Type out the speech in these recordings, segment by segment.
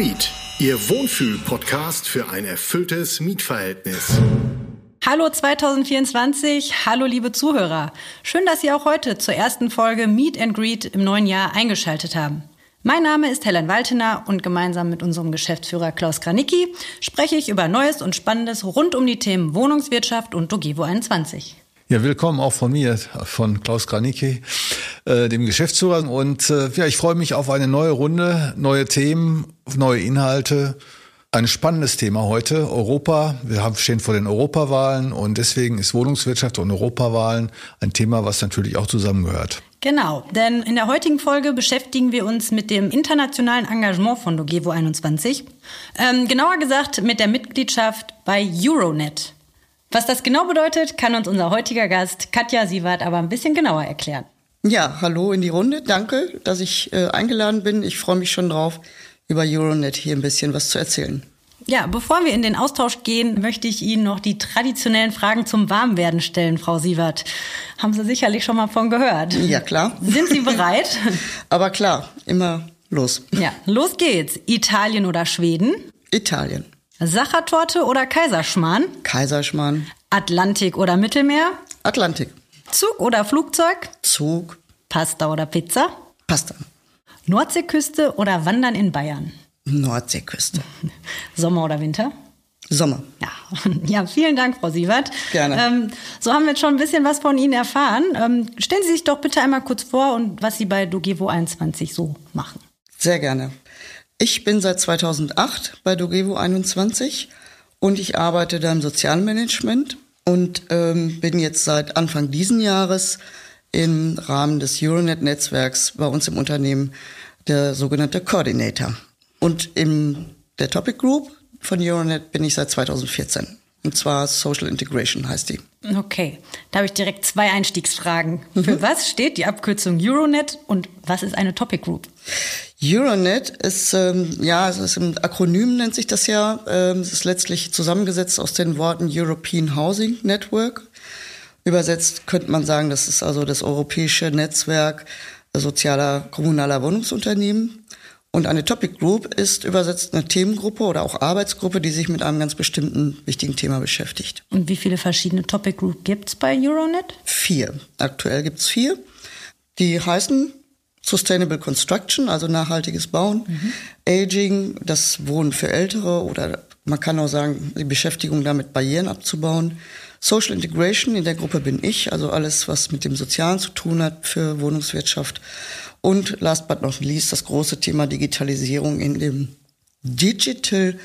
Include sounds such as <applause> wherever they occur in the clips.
Greet, Ihr Wohnfühl-Podcast für ein erfülltes Mietverhältnis. Hallo 2024, hallo liebe Zuhörer. Schön, dass Sie auch heute zur ersten Folge Meet and Greet im neuen Jahr eingeschaltet haben. Mein Name ist Helen Waltener und gemeinsam mit unserem Geschäftsführer Klaus Kranicki spreche ich über Neues und Spannendes rund um die Themen Wohnungswirtschaft und Dogevo 21. Ja, willkommen auch von mir, von Klaus Granicki, äh, dem Geschäftsführer. Und äh, ja, ich freue mich auf eine neue Runde, neue Themen, neue Inhalte. Ein spannendes Thema heute, Europa. Wir stehen vor den Europawahlen und deswegen ist Wohnungswirtschaft und Europawahlen ein Thema, was natürlich auch zusammengehört. Genau, denn in der heutigen Folge beschäftigen wir uns mit dem internationalen Engagement von Dogevo 21. Ähm, genauer gesagt mit der Mitgliedschaft bei Euronet. Was das genau bedeutet, kann uns unser heutiger Gast Katja Sievert aber ein bisschen genauer erklären. Ja, hallo in die Runde. Danke, dass ich äh, eingeladen bin. Ich freue mich schon drauf, über Euronet hier ein bisschen was zu erzählen. Ja, bevor wir in den Austausch gehen, möchte ich Ihnen noch die traditionellen Fragen zum Warmwerden stellen, Frau Sievert. Haben Sie sicherlich schon mal von gehört. Ja, klar. Sind Sie bereit? <laughs> Aber klar, immer los. Ja, los geht's. Italien oder Schweden? Italien. Sachertorte oder Kaiserschmarrn? Kaiserschmarrn. Atlantik oder Mittelmeer? Atlantik. Zug oder Flugzeug? Zug. Pasta oder Pizza? Pasta. Nordseeküste oder Wandern in Bayern? Nordseeküste. <laughs> Sommer oder Winter? Sommer. Ja, <laughs> ja vielen Dank, Frau Sievert. Gerne. Ähm, so haben wir jetzt schon ein bisschen was von Ihnen erfahren. Ähm, stellen Sie sich doch bitte einmal kurz vor und was Sie bei Dogevo 21 so machen. Sehr gerne. Ich bin seit 2008 bei Dogevo 21 und ich arbeite da im Sozialmanagement und ähm, bin jetzt seit Anfang diesen Jahres im Rahmen des Euronet-Netzwerks bei uns im Unternehmen der sogenannte Coordinator. Und in der Topic Group von Euronet bin ich seit 2014. Und zwar Social Integration heißt die. Okay, da habe ich direkt zwei Einstiegsfragen. Mhm. Für was steht die Abkürzung Euronet und was ist eine Topic Group? Euronet ist, ähm, ja, es ist ein Akronym nennt sich das ja. Ähm, es ist letztlich zusammengesetzt aus den Worten European Housing Network. Übersetzt könnte man sagen, das ist also das europäische Netzwerk sozialer kommunaler Wohnungsunternehmen. Und eine Topic Group ist übersetzt eine Themengruppe oder auch Arbeitsgruppe, die sich mit einem ganz bestimmten wichtigen Thema beschäftigt. Und wie viele verschiedene Topic Group gibt's bei Euronet? Vier. Aktuell gibt's vier. Die heißen Sustainable Construction, also nachhaltiges Bauen, mhm. Aging, das Wohnen für Ältere oder man kann auch sagen, die Beschäftigung damit Barrieren abzubauen. Social Integration, in der Gruppe bin ich, also alles, was mit dem Sozialen zu tun hat für Wohnungswirtschaft. Und last but not least das große Thema Digitalisierung in dem Digital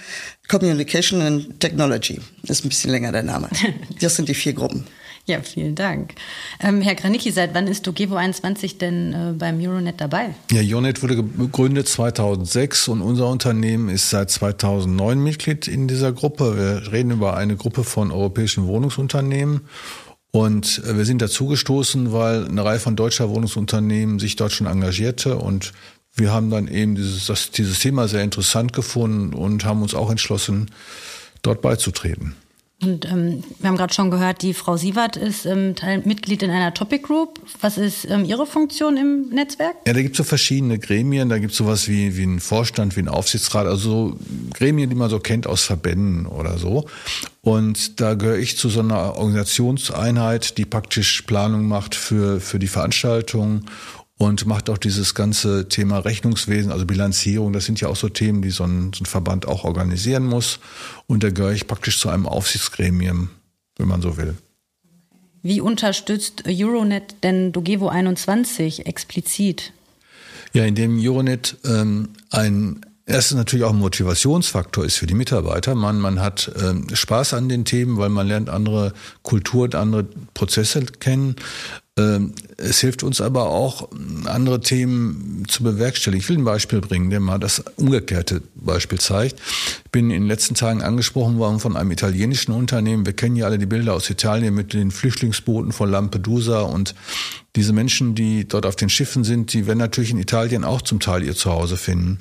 Communication and Technology. Das ist ein bisschen länger der Name. <laughs> Das sind die vier Gruppen. Ja, vielen Dank. Ähm, Herr Granicki, seit wann ist Dogevo 21 denn äh, beim Euronet dabei? Ja, Euronet wurde gegründet 2006 und unser Unternehmen ist seit 2009 Mitglied in dieser Gruppe. Wir reden über eine Gruppe von europäischen Wohnungsunternehmen. Und äh, wir sind dazugestoßen, weil eine Reihe von deutscher Wohnungsunternehmen sich dort schon engagierte und wir haben dann eben dieses, das, dieses Thema sehr interessant gefunden und haben uns auch entschlossen, dort beizutreten. Und ähm, wir haben gerade schon gehört, die Frau Sievert ist ähm, Teil, Mitglied in einer Topic Group. Was ist ähm, Ihre Funktion im Netzwerk? Ja, da gibt es so verschiedene Gremien. Da gibt es sowas wie, wie einen Vorstand, wie einen Aufsichtsrat, also so Gremien, die man so kennt aus Verbänden oder so. Und da gehöre ich zu so einer Organisationseinheit, die praktisch Planung macht für, für die Veranstaltung und macht auch dieses ganze Thema Rechnungswesen, also Bilanzierung. Das sind ja auch so Themen, die so ein, so ein Verband auch organisieren muss. Und da gehöre ich praktisch zu einem Aufsichtsgremium, wenn man so will. Wie unterstützt Euronet denn Dogevo 21 explizit? Ja, indem Euronet ähm, ein Erstens natürlich auch ein Motivationsfaktor ist für die Mitarbeiter. Man, man hat ähm, Spaß an den Themen, weil man lernt andere Kulturen, andere Prozesse kennen. Ähm, es hilft uns aber auch, andere Themen zu bewerkstelligen. Ich will ein Beispiel bringen, der mal das umgekehrte Beispiel zeigt. Ich bin in den letzten Tagen angesprochen worden von einem italienischen Unternehmen. Wir kennen ja alle die Bilder aus Italien mit den Flüchtlingsbooten von Lampedusa und diese Menschen, die dort auf den Schiffen sind, die werden natürlich in Italien auch zum Teil ihr Zuhause finden.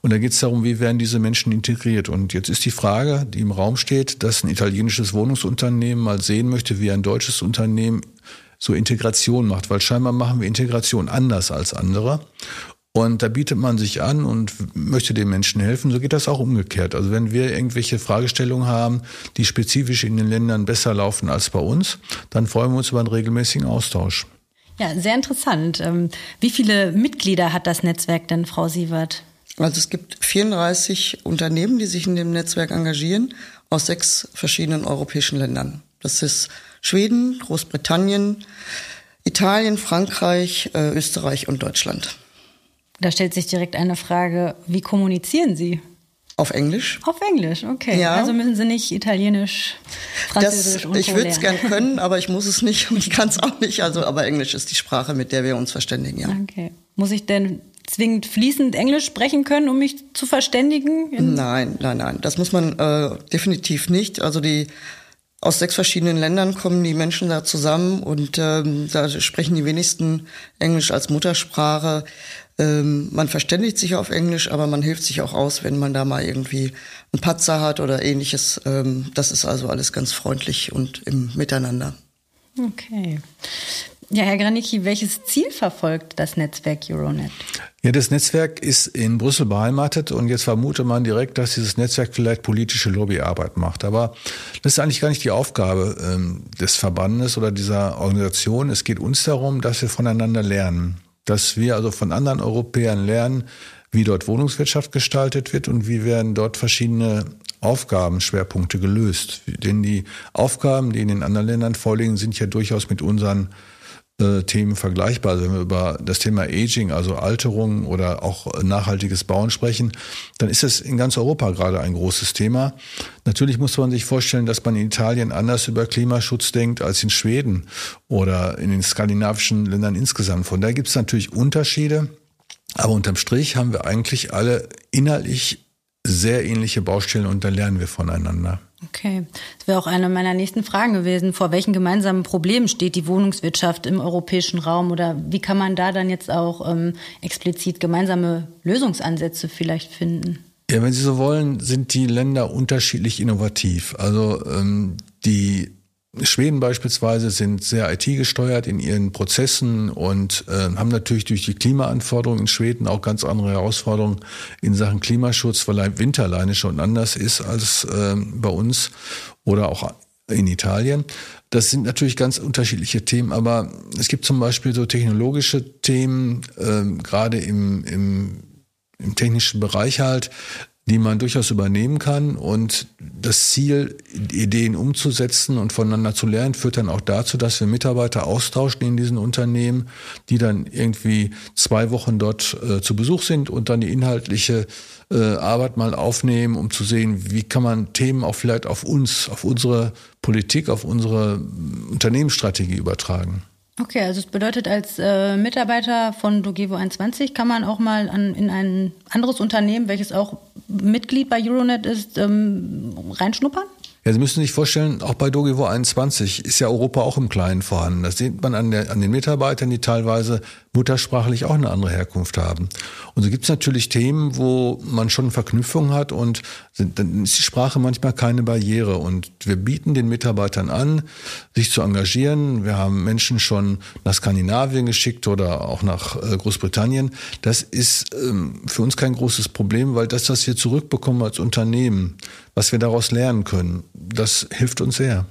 Und da geht es darum, wie werden diese Menschen integriert. Und jetzt ist die Frage, die im Raum steht, dass ein italienisches Wohnungsunternehmen mal sehen möchte, wie ein deutsches Unternehmen so Integration macht, weil scheinbar machen wir Integration anders als andere. Und da bietet man sich an und möchte den Menschen helfen. So geht das auch umgekehrt. Also wenn wir irgendwelche Fragestellungen haben, die spezifisch in den Ländern besser laufen als bei uns, dann freuen wir uns über einen regelmäßigen Austausch. Ja, sehr interessant. Ähm, wie viele Mitglieder hat das Netzwerk denn, Frau Sievert? Also es gibt 34 Unternehmen, die sich in dem Netzwerk engagieren, aus sechs verschiedenen europäischen Ländern. Das ist Schweden, Großbritannien, Italien, Frankreich, äh, Österreich und Deutschland. Da stellt sich direkt eine Frage, wie kommunizieren Sie? Auf Englisch. Auf Englisch, okay. Ja. Also müssen Sie nicht Italienisch, Französisch das, und Ich würde es gern können, <laughs> aber ich muss es nicht und ich kann es auch nicht. Also, aber Englisch ist die Sprache, mit der wir uns verständigen, ja. Okay. Muss ich denn zwingend fließend Englisch sprechen können, um mich zu verständigen? Nein, nein, nein. Das muss man äh, definitiv nicht. Also die aus sechs verschiedenen Ländern kommen die Menschen da zusammen und ähm, da sprechen die wenigsten Englisch als Muttersprache. Ähm, man verständigt sich auf Englisch, aber man hilft sich auch aus, wenn man da mal irgendwie einen Patzer hat oder ähnliches. Ähm, das ist also alles ganz freundlich und im Miteinander. Okay. Ja, Herr Granicki, welches Ziel verfolgt das Netzwerk Euronet? Ja, das Netzwerk ist in Brüssel beheimatet und jetzt vermutet man direkt, dass dieses Netzwerk vielleicht politische Lobbyarbeit macht. Aber das ist eigentlich gar nicht die Aufgabe ähm, des Verbandes oder dieser Organisation. Es geht uns darum, dass wir voneinander lernen. Dass wir also von anderen Europäern lernen, wie dort Wohnungswirtschaft gestaltet wird und wie werden dort verschiedene Aufgabenschwerpunkte gelöst. Denn die Aufgaben, die in den anderen Ländern vorliegen, sind ja durchaus mit unseren äh, Themen vergleichbar. Wenn wir über das Thema Aging, also Alterung oder auch nachhaltiges Bauen sprechen, dann ist es in ganz Europa gerade ein großes Thema. Natürlich muss man sich vorstellen, dass man in Italien anders über Klimaschutz denkt als in Schweden oder in den skandinavischen Ländern insgesamt. Von daher gibt es natürlich Unterschiede. Aber unterm Strich haben wir eigentlich alle inhaltlich sehr ähnliche Baustellen und da lernen wir voneinander. Okay, das wäre auch eine meiner nächsten Fragen gewesen. Vor welchen gemeinsamen Problemen steht die Wohnungswirtschaft im europäischen Raum oder wie kann man da dann jetzt auch ähm, explizit gemeinsame Lösungsansätze vielleicht finden? Ja, wenn Sie so wollen, sind die Länder unterschiedlich innovativ. Also ähm, die Schweden beispielsweise sind sehr IT-gesteuert in ihren Prozessen und äh, haben natürlich durch die Klimaanforderungen in Schweden auch ganz andere Herausforderungen in Sachen Klimaschutz, weil Winter alleine schon anders ist als äh, bei uns oder auch in Italien. Das sind natürlich ganz unterschiedliche Themen, aber es gibt zum Beispiel so technologische Themen, äh, gerade im, im, im technischen Bereich halt, die man durchaus übernehmen kann. Und das Ziel, Ideen umzusetzen und voneinander zu lernen, führt dann auch dazu, dass wir Mitarbeiter austauschen in diesen Unternehmen, die dann irgendwie zwei Wochen dort äh, zu Besuch sind und dann die inhaltliche äh, Arbeit mal aufnehmen, um zu sehen, wie kann man Themen auch vielleicht auf uns, auf unsere Politik, auf unsere Unternehmensstrategie übertragen. Okay, also es bedeutet, als äh, Mitarbeiter von Dogevo 21 kann man auch mal an, in ein anderes Unternehmen, welches auch Mitglied bei Euronet ist, ähm, reinschnuppern? Ja, Sie müssen sich vorstellen, auch bei Dogevo 21 ist ja Europa auch im Kleinen vorhanden. Das sieht man an, der, an den Mitarbeitern, die teilweise muttersprachlich auch eine andere Herkunft haben. Und so gibt es natürlich Themen, wo man schon Verknüpfungen hat und sind, dann ist die Sprache manchmal keine Barriere. Und wir bieten den Mitarbeitern an, sich zu engagieren. Wir haben Menschen schon nach Skandinavien geschickt oder auch nach äh, Großbritannien. Das ist ähm, für uns kein großes Problem, weil das, was wir zurückbekommen als Unternehmen, was wir daraus lernen können, das hilft uns sehr.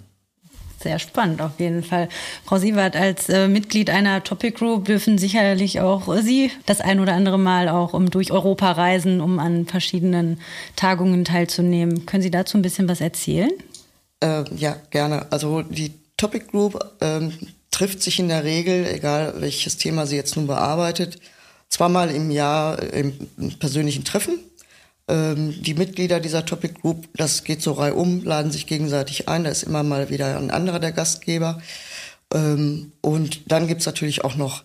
Sehr spannend auf jeden Fall. Frau Sievert, als äh, Mitglied einer Topic Group dürfen sicherlich auch Sie das ein oder andere Mal auch um durch Europa reisen, um an verschiedenen Tagungen teilzunehmen. Können Sie dazu ein bisschen was erzählen? Äh, ja, gerne. Also die Topic Group ähm, trifft sich in der Regel, egal welches Thema sie jetzt nun bearbeitet, zweimal im Jahr im persönlichen Treffen ähm, die Mitglieder dieser Topic Group, das geht so reihum, laden sich gegenseitig ein. Da ist immer mal wieder ein anderer der Gastgeber. Ähm, und dann gibt's natürlich auch noch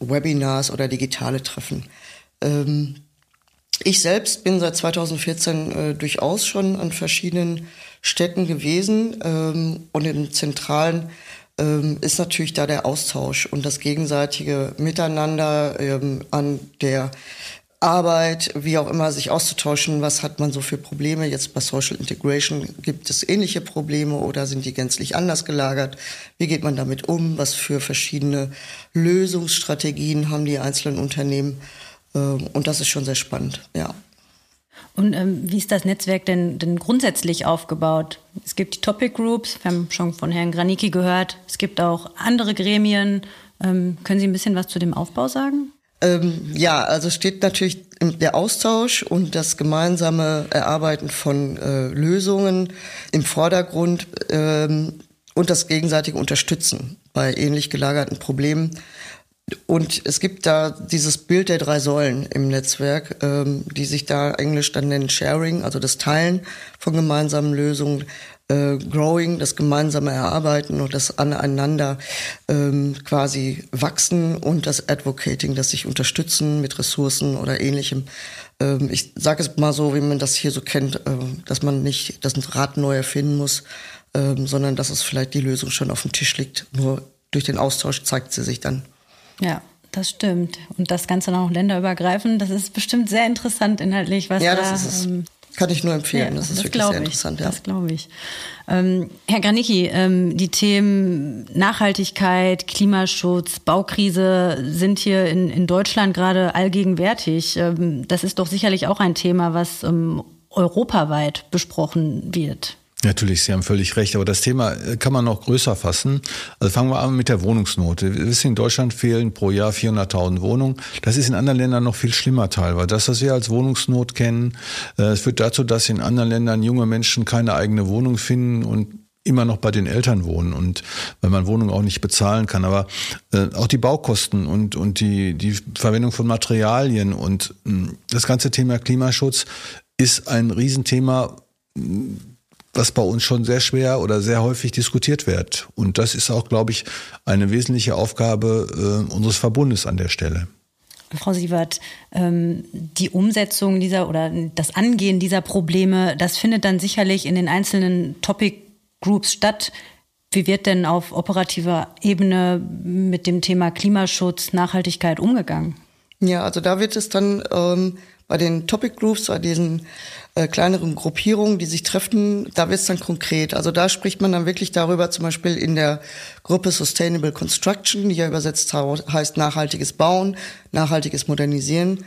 Webinars oder digitale Treffen. Ähm, ich selbst bin seit 2014 äh, durchaus schon an verschiedenen Städten gewesen ähm, und im zentralen ähm, ist natürlich da der Austausch und das gegenseitige Miteinander ähm, an der Arbeit, wie auch immer, sich auszutauschen, was hat man so für Probleme. Jetzt bei Social Integration gibt es ähnliche Probleme oder sind die gänzlich anders gelagert? Wie geht man damit um? Was für verschiedene Lösungsstrategien haben die einzelnen Unternehmen? Ähm, und das ist schon sehr spannend, ja. Und ähm, wie ist das Netzwerk denn, denn grundsätzlich aufgebaut? Es gibt die Topic Groups, wir haben schon von Herrn Granicki gehört. Es gibt auch andere Gremien. Ähm, können Sie ein bisschen was zu dem Aufbau sagen? Ähm, ja, also steht natürlich der Austausch und das gemeinsame Erarbeiten von äh, Lösungen im Vordergrund ähm, und das gegenseitige Unterstützen bei ähnlich gelagerten Problemen. Und es gibt da dieses Bild der drei Säulen im Netzwerk, ähm, die sich da englisch dann nennen Sharing, also das Teilen von gemeinsamen Lösungen, äh, Growing, das gemeinsame Erarbeiten und das Aneinander ähm, quasi wachsen und das Advocating, das sich unterstützen mit Ressourcen oder ähnlichem. Ähm, ich sage es mal so, wie man das hier so kennt, äh, dass man nicht das Rad neu erfinden muss, ähm, sondern dass es vielleicht die Lösung schon auf dem Tisch liegt. Nur durch den Austausch zeigt sie sich dann. Ja, das stimmt. Und das Ganze noch länderübergreifend, das ist bestimmt sehr interessant inhaltlich, was ja, das da. Ähm, Kann ich nur empfehlen. Ja, das ist das wirklich sehr interessant. Ich, ja. Das glaube ich. Ähm, Herr Granicki, ähm, die Themen Nachhaltigkeit, Klimaschutz, Baukrise sind hier in, in Deutschland gerade allgegenwärtig. Ähm, das ist doch sicherlich auch ein Thema, was ähm, europaweit besprochen wird. Natürlich, Sie haben völlig recht, aber das Thema äh, kann man noch größer fassen. Also fangen wir an mit der Wohnungsnot. Wir wissen, in Deutschland fehlen pro Jahr 400.000 Wohnungen. Das ist in anderen Ländern noch viel schlimmer teilweise. Das, was wir als Wohnungsnot kennen, äh, es führt dazu, dass in anderen Ländern junge Menschen keine eigene Wohnung finden und immer noch bei den Eltern wohnen und weil man Wohnungen auch nicht bezahlen kann. Aber äh, auch die Baukosten und, und die, die Verwendung von Materialien und mh, das ganze Thema Klimaschutz ist ein Riesenthema was bei uns schon sehr schwer oder sehr häufig diskutiert wird. Und das ist auch, glaube ich, eine wesentliche Aufgabe äh, unseres Verbundes an der Stelle. Frau Sievert, ähm, die Umsetzung dieser oder das Angehen dieser Probleme, das findet dann sicherlich in den einzelnen Topic Groups statt. Wie wird denn auf operativer Ebene mit dem Thema Klimaschutz, Nachhaltigkeit umgegangen? Ja, also da wird es dann ähm, bei den Topic Groups, bei diesen äh, kleineren Gruppierungen, die sich treffen, da wird es dann konkret. Also da spricht man dann wirklich darüber, zum Beispiel in der Gruppe Sustainable Construction, die ja übersetzt heißt nachhaltiges Bauen, nachhaltiges Modernisieren.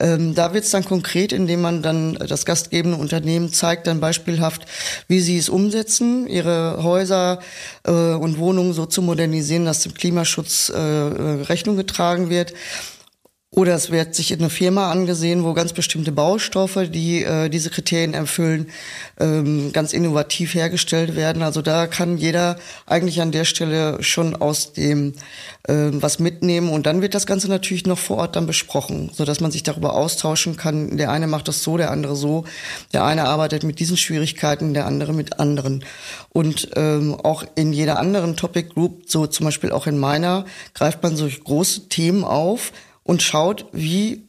Ähm, da wird es dann konkret, indem man dann das gastgebende Unternehmen zeigt, dann beispielhaft, wie sie es umsetzen, ihre Häuser äh, und Wohnungen so zu modernisieren, dass dem Klimaschutz äh, äh Rechnung getragen wird. Oder es wird sich in einer Firma angesehen, wo ganz bestimmte Baustoffe, die äh, diese Kriterien erfüllen, ähm, ganz innovativ hergestellt werden. Also da kann jeder eigentlich an der Stelle schon aus dem äh, was mitnehmen. Und dann wird das Ganze natürlich noch vor Ort dann besprochen, so dass man sich darüber austauschen kann. Der eine macht das so, der andere so. Der eine arbeitet mit diesen Schwierigkeiten, der andere mit anderen. Und ähm, auch in jeder anderen Topic Group, so zum Beispiel auch in meiner, greift man solche große Themen auf und schaut, wie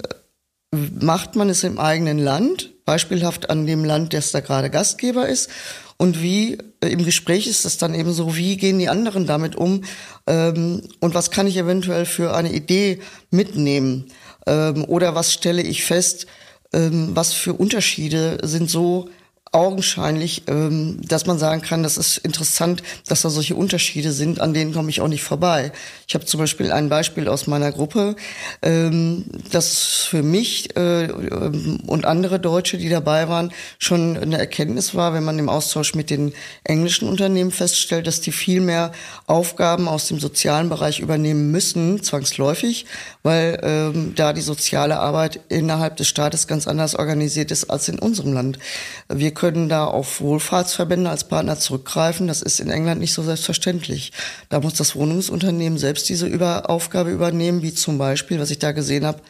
äh, macht man es im eigenen Land, beispielhaft an dem Land, das da gerade Gastgeber ist, und wie äh, im Gespräch ist es dann eben so, wie gehen die anderen damit um ähm, und was kann ich eventuell für eine Idee mitnehmen? Ähm, oder was stelle ich fest, ähm, was für Unterschiede sind so augenscheinlich, ähm, dass man sagen kann, das ist interessant, dass da solche Unterschiede sind, an denen komme ich auch nicht vorbei. Ich habe zum Beispiel ein Beispiel aus meiner Gruppe, ähm, das für mich äh, ähm, und andere Deutsche, die dabei waren, schon eine Erkenntnis war, wenn man im Austausch mit den englischen Unternehmen feststellt, dass die viel mehr Aufgaben aus dem sozialen Bereich übernehmen müssen, zwangsläufig, weil da die soziale Arbeit innerhalb des Staates ganz anders organisiert ist als in unserem Land. Wir können da auf Wohlfahrtsverbände als Partner zurückgreifen. Das ist in England nicht so selbstverständlich. Da muss das Wohnungsunternehmen selbst diese Über Aufgabe übernehmen, wie zum Beispiel, was ich da gesehen habe,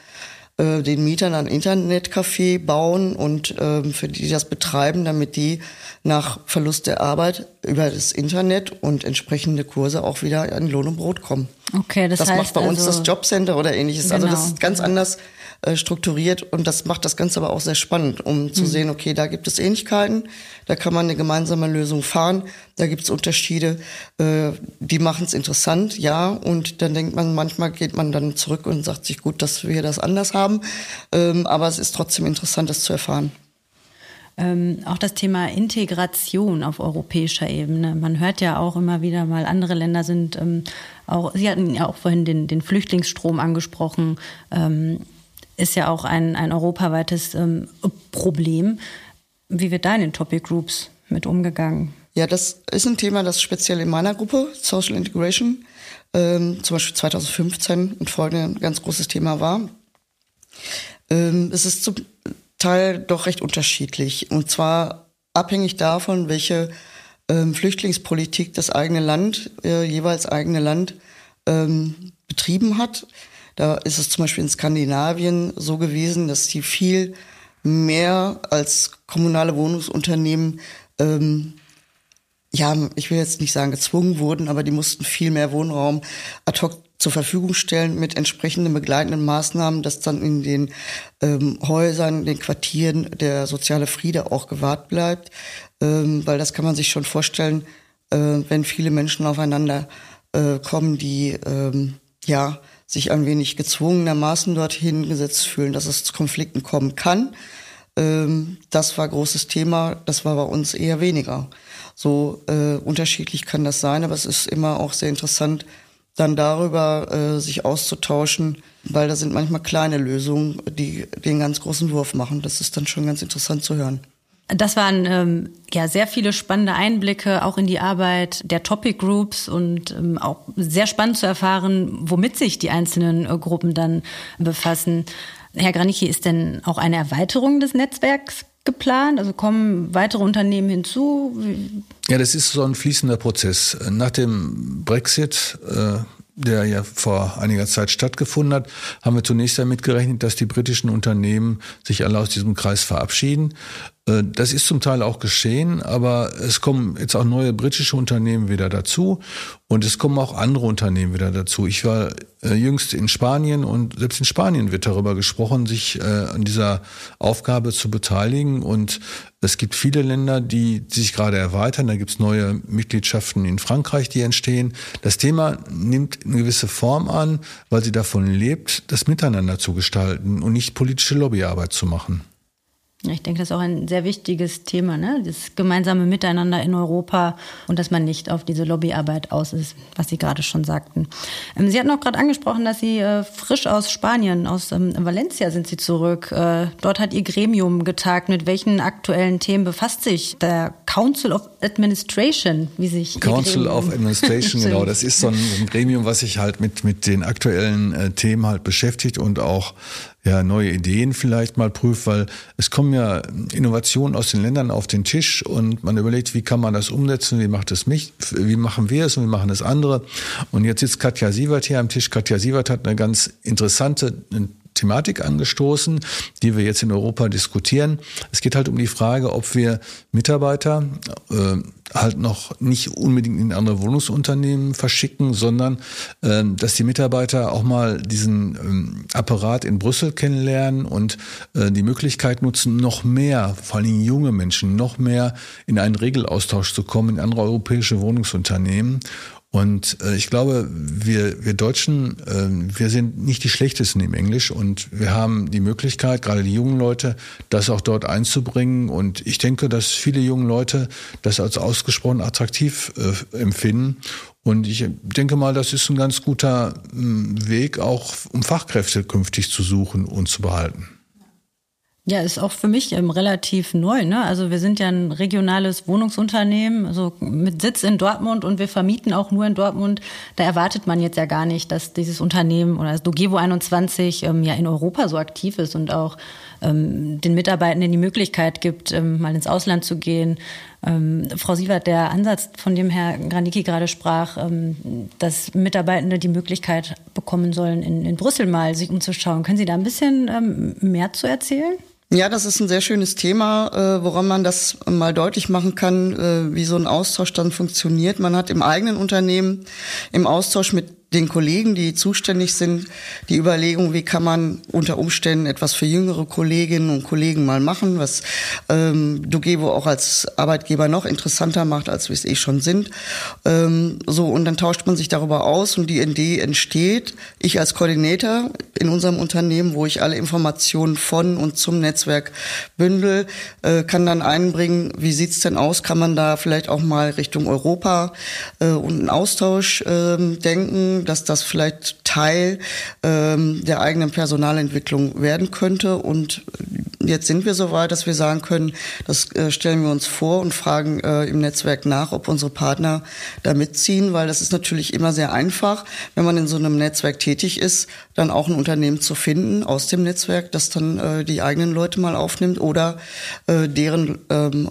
äh, den Mietern ein Internetcafé bauen und äh, für die das betreiben, damit die nach Verlust der Arbeit über das Internet und entsprechende Kurse auch wieder an Lohn und Brot kommen. Okay, das, das heißt macht bei also, uns das Jobcenter oder ähnliches. Genau, also das genau, ist ganz anders äh, strukturiert und das macht das Ganze aber auch sehr spannend, um zu mhm. sehen, okay, da gibt es Ähnlichkeiten, da kann man eine gemeinsame Lösung fahren, da gibt es Unterschiede, äh, die machen es interessant, ja, und dann denkt man, manchmal geht man dann zurück und sagt sich, gut, dass wir das anders haben, ähm, aber es ist trotzdem interessant, das zu erfahren. Ähm, auch das Thema Integration auf europäischer Ebene. Man hört ja auch immer wieder mal, andere Länder sind ähm, auch, Sie hatten ja auch vorhin den, den Flüchtlingsstrom angesprochen. Ähm, ist ja auch ein, ein europaweites ähm, Problem. Wie wird da in den Topic Groups mit umgegangen? Ja, das ist ein Thema, das speziell in meiner Gruppe, Social Integration, ähm, zum Beispiel 2015 und folgende ein ganz großes Thema war. Ähm, es ist zum Teil doch recht unterschiedlich. Und zwar abhängig davon, welche ähm, Flüchtlingspolitik das eigene Land, äh, jeweils eigene Land, ähm, betrieben hat. Da ist es zum Beispiel in Skandinavien so gewesen, dass die viel mehr als kommunale Wohnungsunternehmen ähm, ja, ich will jetzt nicht sagen gezwungen wurden, aber die mussten viel mehr Wohnraum ad hoc zur Verfügung stellen mit entsprechenden begleitenden Maßnahmen, dass dann in den ähm, Häusern, den Quartieren der soziale Friede auch gewahrt bleibt, ähm, weil das kann man sich schon vorstellen, äh, wenn viele Menschen aufeinander äh, kommen, die ähm, ja sich ein wenig gezwungenermaßen dorthin gesetzt fühlen, dass es zu Konflikten kommen kann. Ähm, das war großes Thema, das war bei uns eher weniger. So äh, unterschiedlich kann das sein, aber es ist immer auch sehr interessant, dann darüber äh, sich auszutauschen, weil da sind manchmal kleine Lösungen, die den ganz großen Wurf machen. Das ist dann schon ganz interessant zu hören. Das waren ähm, ja sehr viele spannende Einblicke auch in die Arbeit der Topic Groups und ähm, auch sehr spannend zu erfahren, womit sich die einzelnen äh, Gruppen dann befassen. Herr Granicki, ist denn auch eine Erweiterung des Netzwerks geplant? Also kommen weitere Unternehmen hinzu? Ja, das ist so ein fließender Prozess. Nach dem Brexit, äh, der ja vor einiger Zeit stattgefunden hat, haben wir zunächst damit gerechnet, dass die britischen Unternehmen sich alle aus diesem Kreis verabschieden. Äh, das ist zum Teil auch geschehen, aber es kommen jetzt auch neue britische Unternehmen wieder dazu und es kommen auch andere Unternehmen wieder dazu. Ich war äh, jüngst in Spanien und selbst in Spanien wird darüber gesprochen, sich äh, an dieser Aufgabe zu beteiligen und es gibt viele Länder, die, die sich gerade erweitern. Da gibt es neue Mitgliedschaften in Frankreich, die entstehen. Das Thema nimmt eine gewisse Form an, weil sie davon lebt, das Miteinander zu gestalten und nicht politische Lobbyarbeit zu machen. Ich denke, das ist auch ein sehr wichtiges Thema, ne? das gemeinsame Miteinander in Europa und dass man nicht auf diese Lobbyarbeit aus ist, was Sie gerade schon sagten. Ähm, Sie hatten auch gerade angesprochen, dass Sie äh, frisch aus Spanien, aus ähm, Valencia sind Sie zurück. Äh, dort hat Ihr Gremium getagt. Mit welchen aktuellen Themen befasst sich der Council of Administration, wie sich Council of Administration, <laughs> genau. Das ist so ein, ein, Gremium, was sich halt mit, mit den aktuellen äh, Themen halt beschäftigt und auch ja, neue Ideen vielleicht mal prüft, weil es kommen ja Innovationen aus den Ländern auf den Tisch und man überlegt, wie kann man das umsetzen, wie macht es mich, wie machen wir es und wie machen es andere. Und jetzt sitzt Katja Sievert hier am Tisch. Katja Sievert hat eine ganz interessante Thematik angestoßen, die wir jetzt in Europa diskutieren. Es geht halt um die Frage, ob wir Mitarbeiter äh, halt noch nicht unbedingt in andere Wohnungsunternehmen verschicken, sondern äh, dass die Mitarbeiter auch mal diesen ähm, Apparat in Brüssel kennenlernen und äh, die Möglichkeit nutzen, noch mehr, vor allem junge Menschen, noch mehr in einen Regelaustausch zu kommen in andere europäische Wohnungsunternehmen. Und äh, ich glaube, wir, wir Deutschen, äh, wir sind nicht die schlechtesten im Englisch und wir haben die Möglichkeit, gerade die jungen Leute, das auch dort einzubringen. Und ich denke, dass viele junge Leute das als ausgesprochen attraktiv äh, empfinden. Und ich denke mal, das ist ein ganz guter Weg, auch um Fachkräfte künftig zu suchen und zu behalten. Ja, ist auch für mich ähm, relativ neu. Ne? Also wir sind ja ein regionales Wohnungsunternehmen, also mit Sitz in Dortmund und wir vermieten auch nur in Dortmund. Da erwartet man jetzt ja gar nicht, dass dieses Unternehmen oder das Dogevo 21 ähm, ja in Europa so aktiv ist und auch ähm, den Mitarbeitenden die Möglichkeit gibt, ähm, mal ins Ausland zu gehen. Ähm, Frau Sievert, der Ansatz, von dem Herr Granicki gerade sprach, ähm, dass Mitarbeitende die Möglichkeit bekommen sollen, in, in Brüssel mal sich umzuschauen. Können Sie da ein bisschen mehr zu erzählen? Ja, das ist ein sehr schönes Thema, äh, woran man das mal deutlich machen kann, äh, wie so ein Austausch dann funktioniert. Man hat im eigenen Unternehmen im Austausch mit den Kollegen, die zuständig sind, die Überlegung, wie kann man unter Umständen etwas für jüngere Kolleginnen und Kollegen mal machen, was ähm, Dogevo auch als Arbeitgeber noch interessanter macht, als wir es eh schon sind. Ähm, so und dann tauscht man sich darüber aus und die Idee entsteht. Ich als Koordinator in unserem Unternehmen, wo ich alle Informationen von und zum Netzwerk bündel, äh, kann dann einbringen, wie sieht's denn aus? Kann man da vielleicht auch mal Richtung Europa äh, und einen Austausch äh, denken? Dass das vielleicht Teil ähm, der eigenen Personalentwicklung werden könnte. Und jetzt sind wir so weit, dass wir sagen können, das äh, stellen wir uns vor und fragen äh, im Netzwerk nach, ob unsere Partner da mitziehen, weil das ist natürlich immer sehr einfach, wenn man in so einem Netzwerk tätig ist, dann auch ein Unternehmen zu finden aus dem Netzwerk, das dann äh, die eigenen Leute mal aufnimmt oder äh, deren ähm,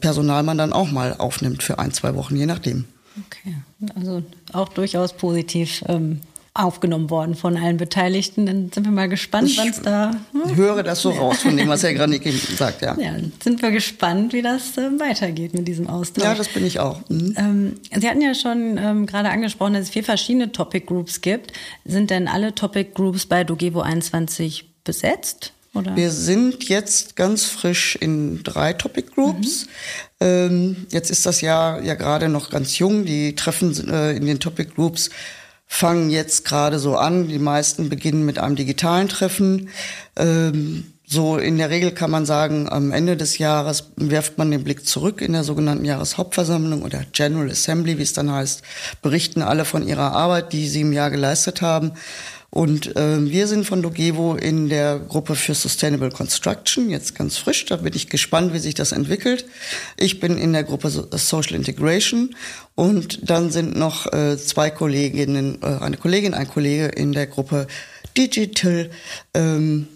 Personal man dann auch mal aufnimmt für ein, zwei Wochen, je nachdem. Okay, also auch durchaus positiv ähm, aufgenommen worden von allen Beteiligten. Dann sind wir mal gespannt, wann es da. Hm? Ich höre das so raus von dem, was Herr Granicki sagt, ja. Ja, sind wir gespannt, wie das äh, weitergeht mit diesem Austausch. Ja, das bin ich auch. Mhm. Ähm, Sie hatten ja schon ähm, gerade angesprochen, dass es vier verschiedene Topic Groups gibt. Sind denn alle Topic Groups bei Dogevo 21 besetzt? Oder? Wir sind jetzt ganz frisch in drei Topic Groups. Mhm. Ähm, jetzt ist das Jahr ja gerade noch ganz jung. Die Treffen äh, in den Topic Groups fangen jetzt gerade so an. Die meisten beginnen mit einem digitalen Treffen. Ähm, so in der Regel kann man sagen, am Ende des Jahres werft man den Blick zurück in der sogenannten Jahreshauptversammlung oder General Assembly, wie es dann heißt, berichten alle von ihrer Arbeit, die sie im Jahr geleistet haben. Und äh, wir sind von Dogevo in der Gruppe für Sustainable Construction, jetzt ganz frisch. Da bin ich gespannt, wie sich das entwickelt. Ich bin in der Gruppe Social Integration und dann sind noch äh, zwei Kolleginnen, äh, eine Kollegin, ein Kollege in der Gruppe Digital ähm,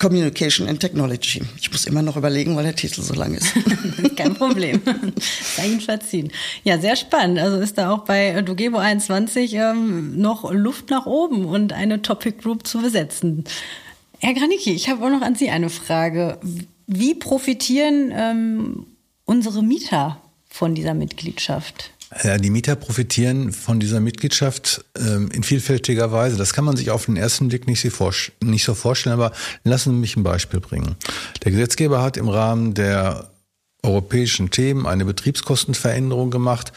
Communication and Technology. Ich muss immer noch überlegen, weil der Titel so lang ist. <laughs> Kein Problem. <laughs> Sei Ihnen verziehen. Ja, sehr spannend. Also ist da auch bei Dogebo 21 ähm, noch Luft nach oben und eine Topic Group zu besetzen. Herr Granicki, ich habe auch noch an Sie eine Frage. Wie profitieren ähm, unsere Mieter von dieser Mitgliedschaft? Ja, die Mieter profitieren von dieser Mitgliedschaft ähm, in vielfältiger Weise. Das kann man sich auf den ersten Blick nicht, so vorstellen, aber lassen Sie mich ein Beispiel bringen. Der Gesetzgeber hat im Rahmen der europäischen Themen eine Betriebskostenveränderung gemacht,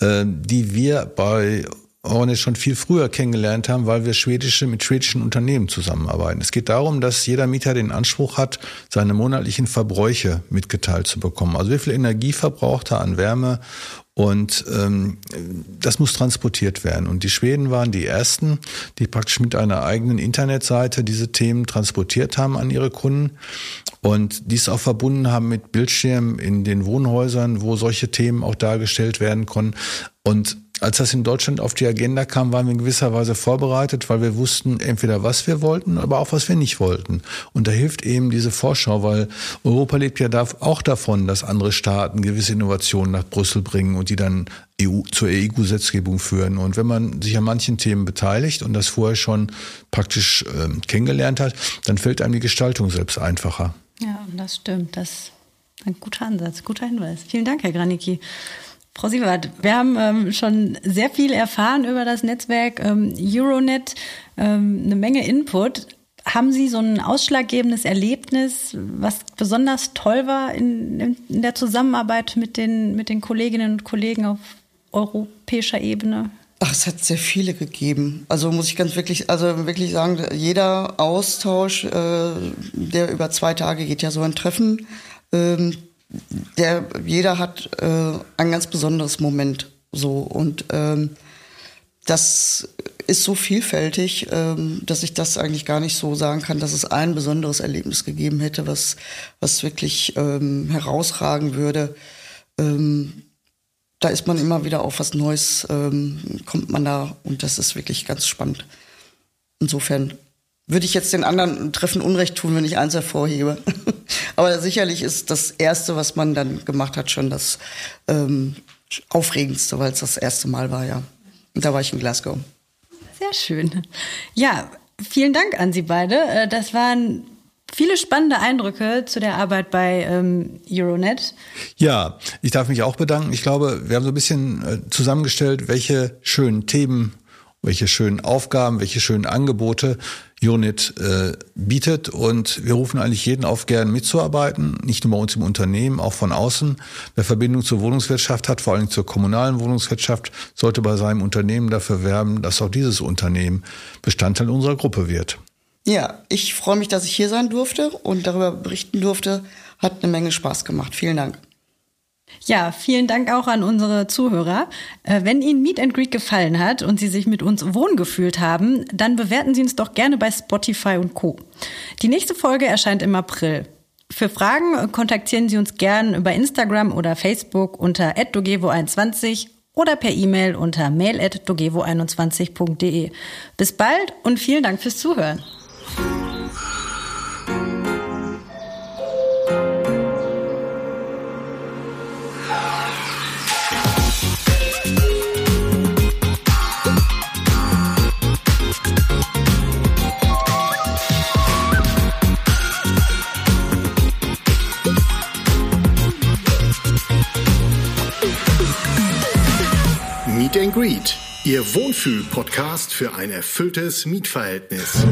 äh, die wir bei Ornet schon viel früher kennengelernt haben, weil wir schwedische mit schwedischen Unternehmen zusammenarbeiten. Es geht darum, dass jeder Mieter den Anspruch hat, seine monatlichen Verbräuche mitgeteilt zu bekommen. Also wie viel Energie verbraucht er an Wärme und ähm, das muss transportiert werden. Und die Schweden waren die ersten, die praktisch mit einer eigenen Internetseite diese Themen transportiert haben an ihre Kunden und dies auch verbunden haben mit Bildschirmen in den Wohnhäusern, wo solche Themen auch dargestellt werden konnten. Und als das in Deutschland auf die Agenda kam, waren wir in gewisser Weise vorbereitet, weil wir wussten entweder, was wir wollten, aber auch, was wir nicht wollten. Und da hilft eben diese Vorschau, weil Europa lebt ja auch davon, dass andere Staaten gewisse Innovationen nach Brüssel bringen und die dann EU, zur EU-Gesetzgebung führen. Und wenn man sich an manchen Themen beteiligt und das vorher schon praktisch äh, kennengelernt hat, dann fällt einem die Gestaltung selbst einfacher. Ja, das stimmt. Das ist ein guter Ansatz, guter Hinweis. Vielen Dank, Herr Granicki. Frau Siebert, wir haben ähm, schon sehr viel erfahren über das Netzwerk ähm, Euronet, ähm, eine Menge Input. Haben Sie so ein ausschlaggebendes Erlebnis, was besonders toll war in, in der Zusammenarbeit mit den, mit den Kolleginnen und Kollegen auf europäischer Ebene? Ach, es hat sehr viele gegeben. Also muss ich ganz wirklich, also wirklich sagen, jeder Austausch, äh, der über zwei Tage geht, ja so ein Treffen, ähm, der, jeder hat äh, ein ganz besonderes Moment so und ähm, das ist so vielfältig, ähm, dass ich das eigentlich gar nicht so sagen kann, dass es ein besonderes Erlebnis gegeben hätte, was, was wirklich ähm, herausragen würde. Ähm, da ist man immer wieder auf was Neues, ähm, kommt man da und das ist wirklich ganz spannend. Insofern würde ich jetzt den anderen Treffen Unrecht tun, wenn ich eins hervorhebe. <laughs> Aber sicherlich ist das Erste, was man dann gemacht hat, schon das ähm, Aufregendste, weil es das erste Mal war, ja. Und da war ich in Glasgow. Sehr schön. Ja, vielen Dank an Sie beide. Äh, das waren viele spannende Eindrücke zu der Arbeit bei ähm, Euronet. Ja, ich darf mich auch bedanken. Ich glaube, wir haben so ein bisschen äh, zusammengestellt, welche schönen Themen, welche schönen Aufgaben, welche schönen Angebote Unit äh, bietet. Und wir rufen eigentlich jeden auf, gern mitzuarbeiten, nicht nur bei uns im Unternehmen, auch von außen. Wer Verbindung zur Wohnungswirtschaft hat, vor allem zur kommunalen Wohnungswirtschaft, sollte bei seinem Unternehmen dafür werben, dass auch dieses Unternehmen Bestandteil unserer Gruppe wird. Ja, ich freue mich, dass ich hier sein durfte und darüber berichten durfte. Hat eine Menge Spaß gemacht. Vielen Dank. Ja, vielen Dank auch an unsere Zuhörer. Äh, wenn Ihnen Meet and Greet gefallen hat und Sie sich mit uns wohngefühlt haben, dann bewerten Sie uns doch gerne bei Spotify und Co. Die nächste Folge erscheint im April. Für Fragen kontaktieren Sie uns gern über Instagram oder Facebook unter dogevo21 oder per E-Mail unter mail.dogevo21.de. Bis bald und vielen Dank fürs Zuhören. Meet and Greet, Ihr Wohnfühl-Podcast für ein erfülltes Mietverhältnis.